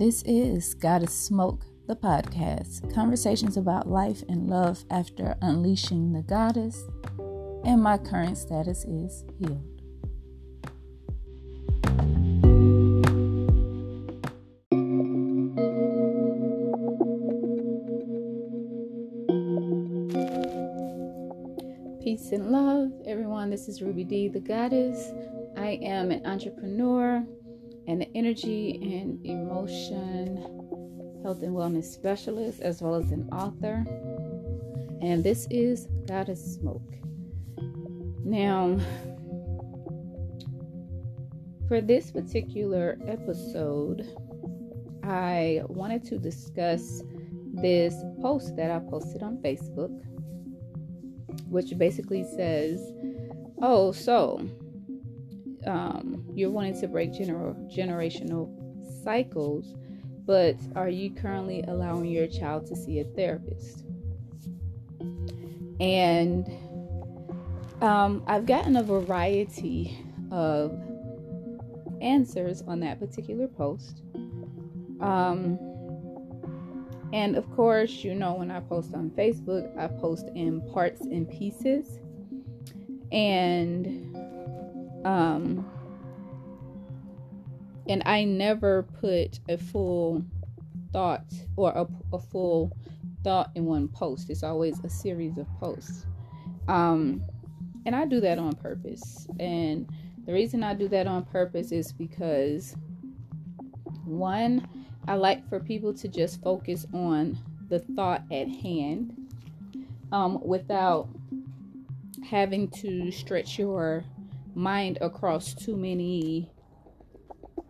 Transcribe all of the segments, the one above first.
This is Goddess Smoke, the podcast. Conversations about life and love after unleashing the goddess. And my current status is healed. Peace and love, everyone. This is Ruby D, the goddess. I am an entrepreneur and an energy and emotion health and wellness specialist, as well as an author. And this is Goddess Smoke. Now, for this particular episode, I wanted to discuss this post that I posted on Facebook, which basically says, Oh, so um, you're wanting to break gener- generational cycles, but are you currently allowing your child to see a therapist? And um, I've gotten a variety of answers on that particular post. Um, and of course, you know, when I post on Facebook, I post in parts and pieces. And um and I never put a full thought or a, a full thought in one post. It's always a series of posts. Um and I do that on purpose. And the reason I do that on purpose is because one, I like for people to just focus on the thought at hand um, without having to stretch your mind across too many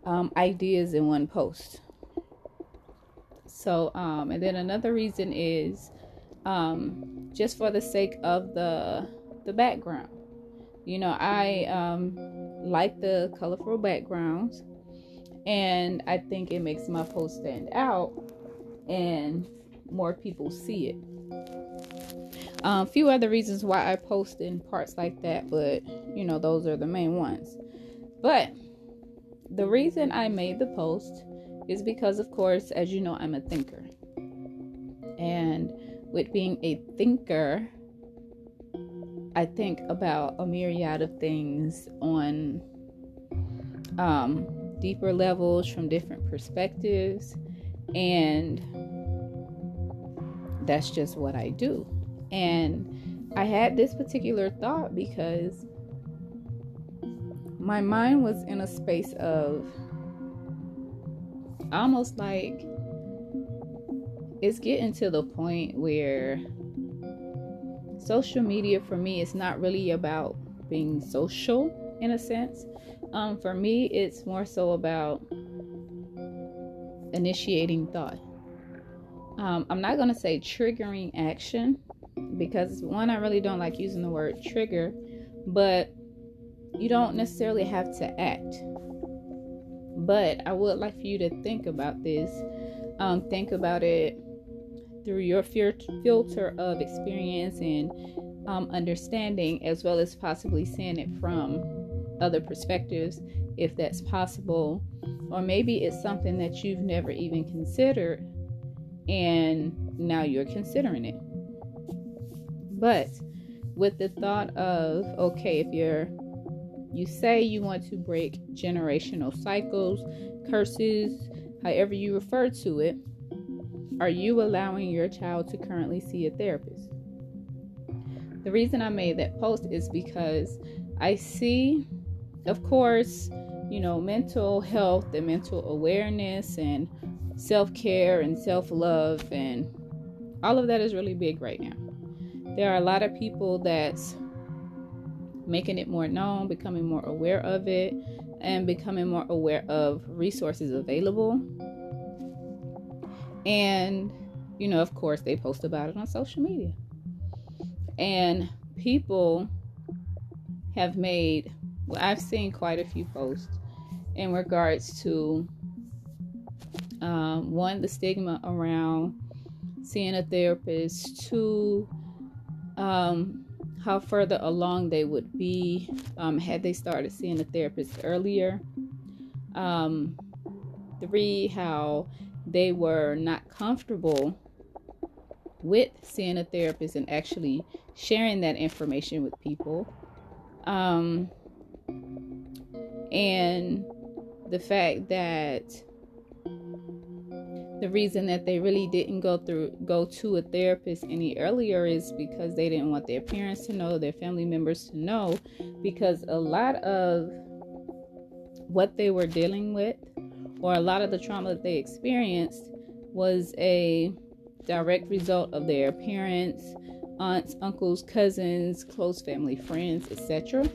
um, ideas in one post. So, um, and then another reason is um, just for the sake of the the background. You know, I um, like the colorful backgrounds, and I think it makes my post stand out, and more people see it. A um, few other reasons why I post in parts like that, but you know, those are the main ones. But the reason I made the post is because, of course, as you know, I'm a thinker. And with being a thinker, I think about a myriad of things on um, deeper levels from different perspectives. And that's just what I do. And I had this particular thought because my mind was in a space of almost like it's getting to the point where social media for me is not really about being social in a sense. Um, for me, it's more so about initiating thought. Um, I'm not going to say triggering action because one, I really don't like using the word trigger, but you don't necessarily have to act. But I would like for you to think about this. Um, think about it through your filter of experience and um, understanding, as well as possibly seeing it from other perspectives, if that's possible. Or maybe it's something that you've never even considered, and now you're considering it. But with the thought of, okay, if you're you say you want to break generational cycles, curses, however you refer to it, are you allowing your child to currently see a therapist? The reason I made that post is because I see, of course, you know, mental health and mental awareness and self care and self love and all of that is really big right now. There are a lot of people that's making it more known, becoming more aware of it, and becoming more aware of resources available. And, you know, of course, they post about it on social media. And people have made, well, I've seen quite a few posts in regards to um, one, the stigma around seeing a therapist, two, um, how further along they would be um, had they started seeing a therapist earlier. Um, three, how they were not comfortable with seeing a therapist and actually sharing that information with people. Um, and the fact that the reason that they really didn't go through go to a therapist any earlier is because they didn't want their parents to know, their family members to know because a lot of what they were dealing with or a lot of the trauma that they experienced was a direct result of their parents, aunts, uncles, cousins, close family friends, etc.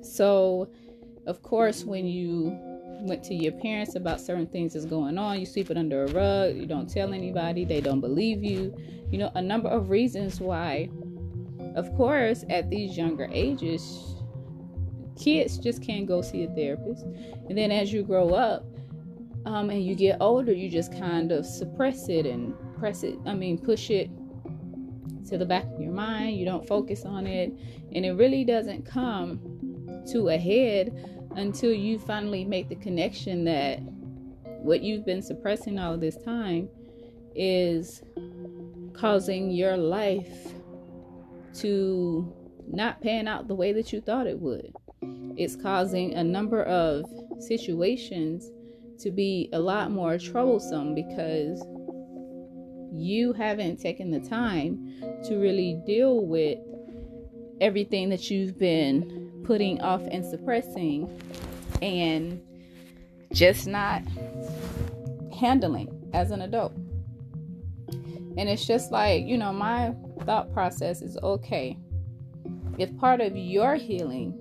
So, of course, when you went to your parents about certain things that's going on, you sweep it under a rug, you don't tell anybody, they don't believe you. You know, a number of reasons why, of course, at these younger ages, kids just can't go see a therapist. And then as you grow up um, and you get older, you just kind of suppress it and press it, I mean, push it to the back of your mind. You don't focus on it. And it really doesn't come to a head until you finally make the connection that what you've been suppressing all this time is causing your life to not pan out the way that you thought it would. It's causing a number of situations to be a lot more troublesome because you haven't taken the time to really deal with everything that you've been putting off and suppressing and just not handling as an adult. And it's just like, you know, my thought process is okay. If part of your healing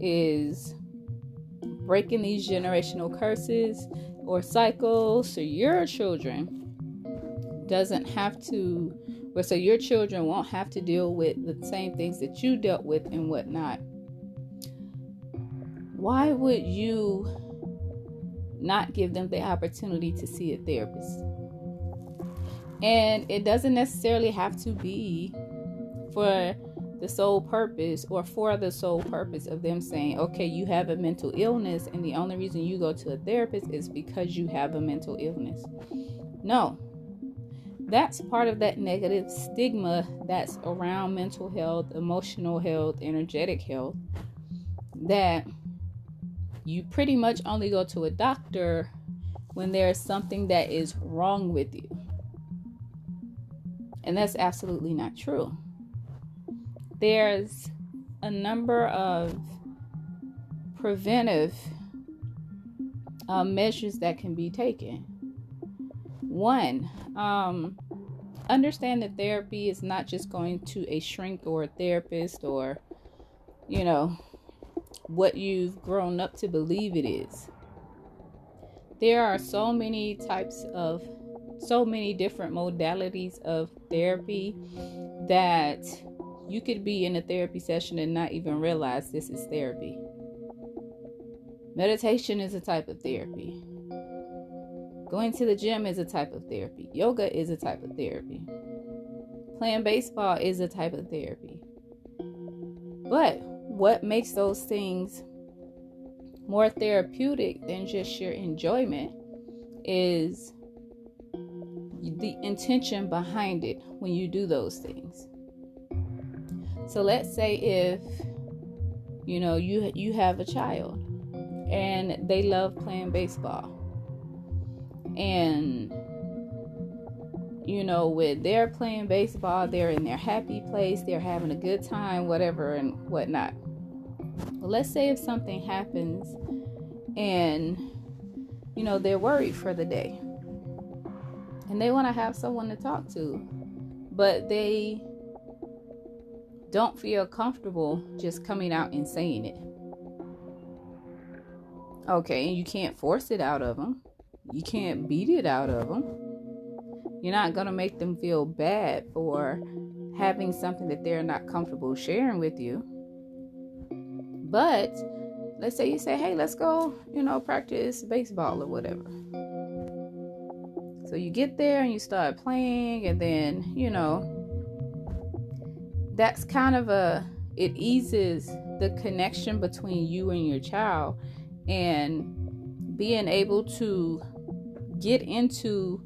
is breaking these generational curses or cycles so your children doesn't have to or so your children won't have to deal with the same things that you dealt with and whatnot why would you not give them the opportunity to see a therapist? And it doesn't necessarily have to be for the sole purpose or for the sole purpose of them saying, okay, you have a mental illness, and the only reason you go to a therapist is because you have a mental illness. No, that's part of that negative stigma that's around mental health, emotional health, energetic health that you pretty much only go to a doctor when there is something that is wrong with you. And that's absolutely not true. There's a number of preventive uh, measures that can be taken. One, um, understand that therapy is not just going to a shrink or a therapist or, you know, what you've grown up to believe it is. There are so many types of, so many different modalities of therapy that you could be in a therapy session and not even realize this is therapy. Meditation is a type of therapy. Going to the gym is a type of therapy. Yoga is a type of therapy. Playing baseball is a type of therapy. But what makes those things more therapeutic than just your enjoyment is the intention behind it when you do those things. So let's say if you know you you have a child and they love playing baseball and you know, with they're playing baseball, they're in their happy place, they're having a good time, whatever, and whatnot. Well, let's say if something happens and, you know, they're worried for the day and they want to have someone to talk to, but they don't feel comfortable just coming out and saying it. Okay, and you can't force it out of them. You can't beat it out of them you're not going to make them feel bad for having something that they're not comfortable sharing with you. But let's say you say, hey, let's go, you know, practice baseball or whatever. So you get there and you start playing, and then, you know, that's kind of a, it eases the connection between you and your child and being able to get into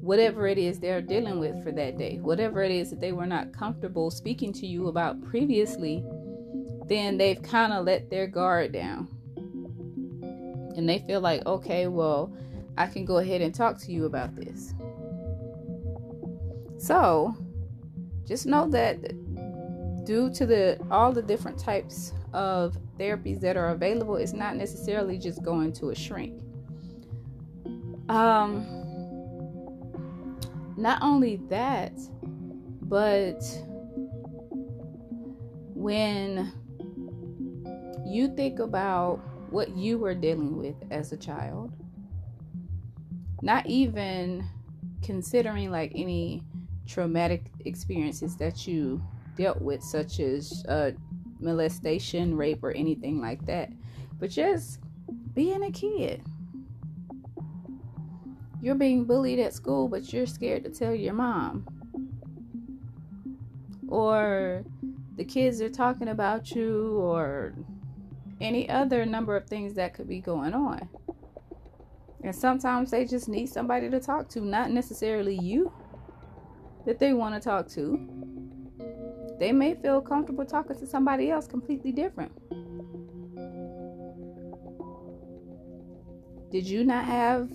whatever it is they're dealing with for that day, whatever it is that they were not comfortable speaking to you about previously, then they've kind of let their guard down. And they feel like, okay, well, I can go ahead and talk to you about this. So, just know that due to the all the different types of therapies that are available, it's not necessarily just going to a shrink. Um, not only that, but when you think about what you were dealing with as a child, not even considering like any traumatic experiences that you dealt with, such as uh, molestation, rape, or anything like that, but just being a kid. You're being bullied at school, but you're scared to tell your mom. Or the kids are talking about you, or any other number of things that could be going on. And sometimes they just need somebody to talk to, not necessarily you that they want to talk to. They may feel comfortable talking to somebody else completely different. Did you not have,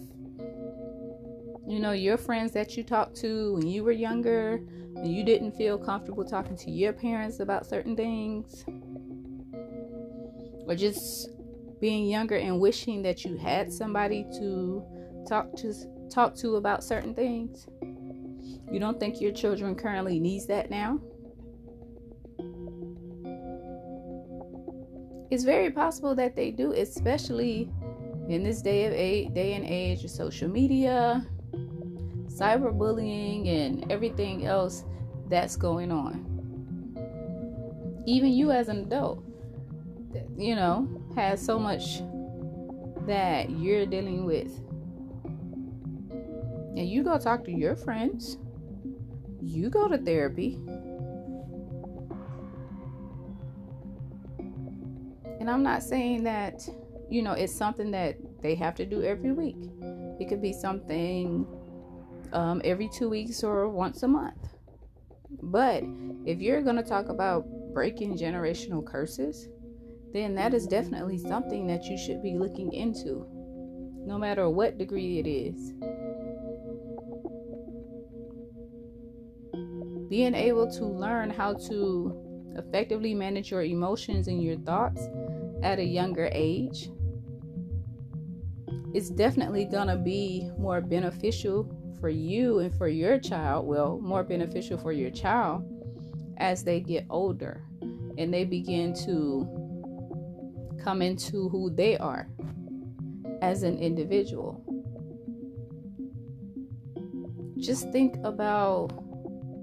you know, your friends that you talked to when you were younger and you didn't feel comfortable talking to your parents about certain things? Or just being younger and wishing that you had somebody to talk to talk to about certain things? You don't think your children currently needs that now? It's very possible that they do, especially in this day of age, day and age of social media, cyberbullying, and everything else that's going on. Even you as an adult, you know, has so much that you're dealing with. And you go talk to your friends you go to therapy. And I'm not saying that, you know, it's something that they have to do every week. It could be something um, every two weeks or once a month. But if you're going to talk about breaking generational curses, then that is definitely something that you should be looking into, no matter what degree it is. being able to learn how to effectively manage your emotions and your thoughts at a younger age it's definitely going to be more beneficial for you and for your child well more beneficial for your child as they get older and they begin to come into who they are as an individual just think about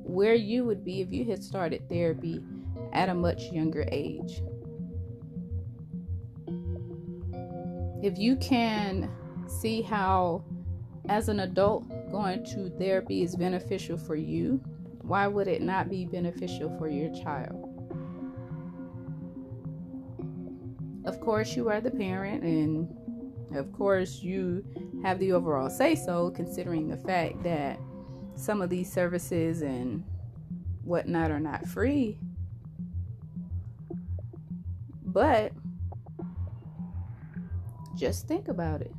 where you would be if you had started therapy at a much younger age. If you can see how, as an adult, going to therapy is beneficial for you, why would it not be beneficial for your child? Of course, you are the parent, and of course, you have the overall say so, considering the fact that some of these services and whatnot are not free. But just think about it.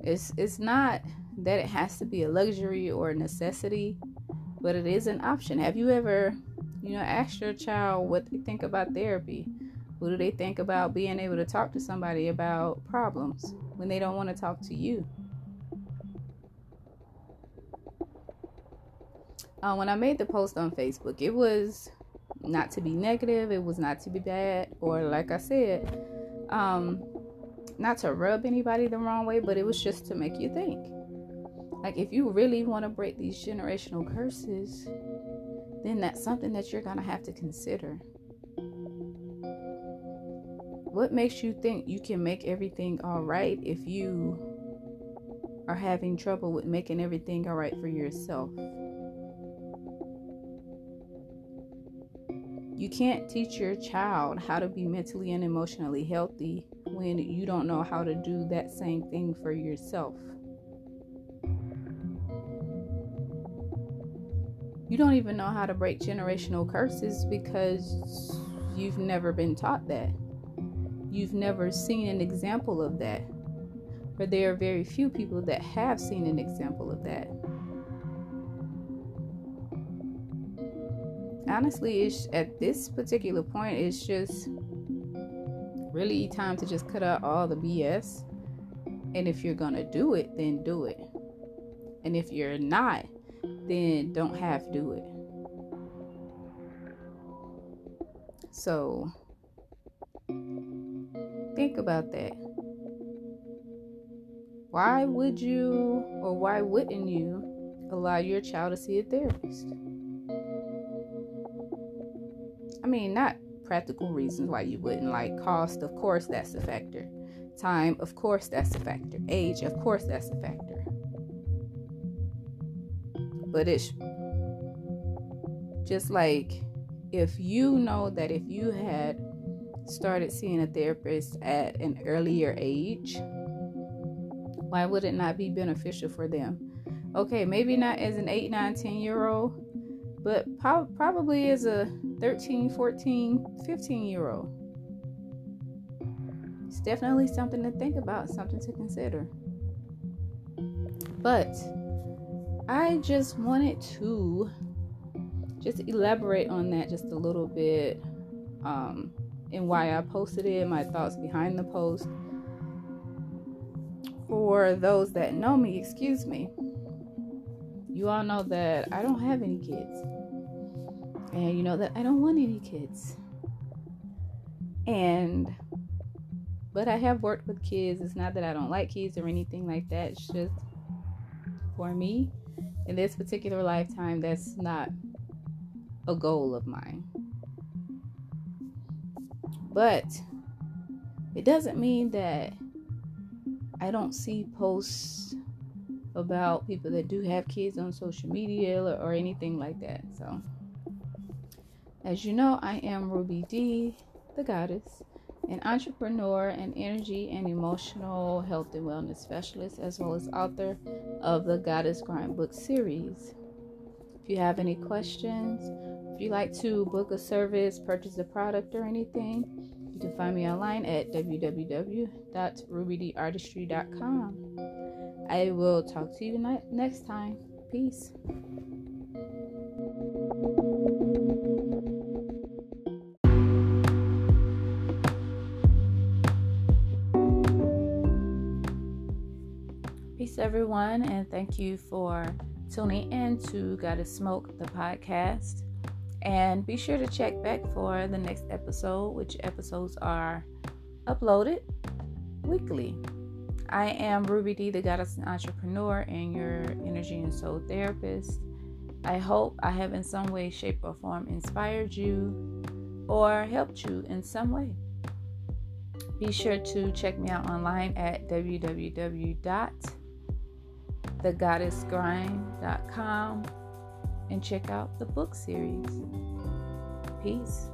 It's it's not that it has to be a luxury or a necessity, but it is an option. Have you ever, you know, asked your child what they think about therapy? What do they think about being able to talk to somebody about problems when they don't want to talk to you? uh, when I made the post on Facebook, it was not to be negative, it was not to be bad, or like I said, um, not to rub anybody the wrong way, but it was just to make you think. Like, if you really want to break these generational curses, then that's something that you're going to have to consider. What makes you think you can make everything all right if you are having trouble with making everything all right for yourself? You can't teach your child how to be mentally and emotionally healthy when you don't know how to do that same thing for yourself. You don't even know how to break generational curses because you've never been taught that. You've never seen an example of that. But there are very few people that have seen an example of that. Honestly, it's at this particular point, it's just really time to just cut out all the BS. And if you're gonna do it, then do it. And if you're not, then don't have to do it. So think about that. Why would you or why wouldn't you allow your child to see a therapist? I mean, not practical reasons why you wouldn't like cost, of course, that's a factor. Time, of course, that's a factor. Age, of course, that's a factor. But it's just like if you know that if you had started seeing a therapist at an earlier age, why would it not be beneficial for them? Okay, maybe not as an 8, 9, 10 year old, but po- probably as a 13, 14, 15 year old. It's definitely something to think about, something to consider. But I just wanted to just elaborate on that just a little bit um, and why I posted it, my thoughts behind the post. For those that know me, excuse me, you all know that I don't have any kids. And you know that I don't want any kids. And, but I have worked with kids. It's not that I don't like kids or anything like that. It's just for me, in this particular lifetime, that's not a goal of mine. But it doesn't mean that I don't see posts about people that do have kids on social media or, or anything like that. So, as you know, I am Ruby D, the goddess, an entrepreneur, and energy and emotional health and wellness specialist, as well as author of the Goddess Grind book series. If you have any questions, if you'd like to book a service, purchase a product, or anything, you can find me online at www.rubydartistry.com. I will talk to you next time. Peace. Peace, everyone, and thank you for tuning in to Goddess Smoke, the podcast. And be sure to check back for the next episode, which episodes are uploaded weekly. I am Ruby D, the goddess and entrepreneur and your energy and soul therapist. I hope I have in some way, shape, or form inspired you or helped you in some way. Be sure to check me out online at www.thegoddessgrind.com and check out the book series. Peace.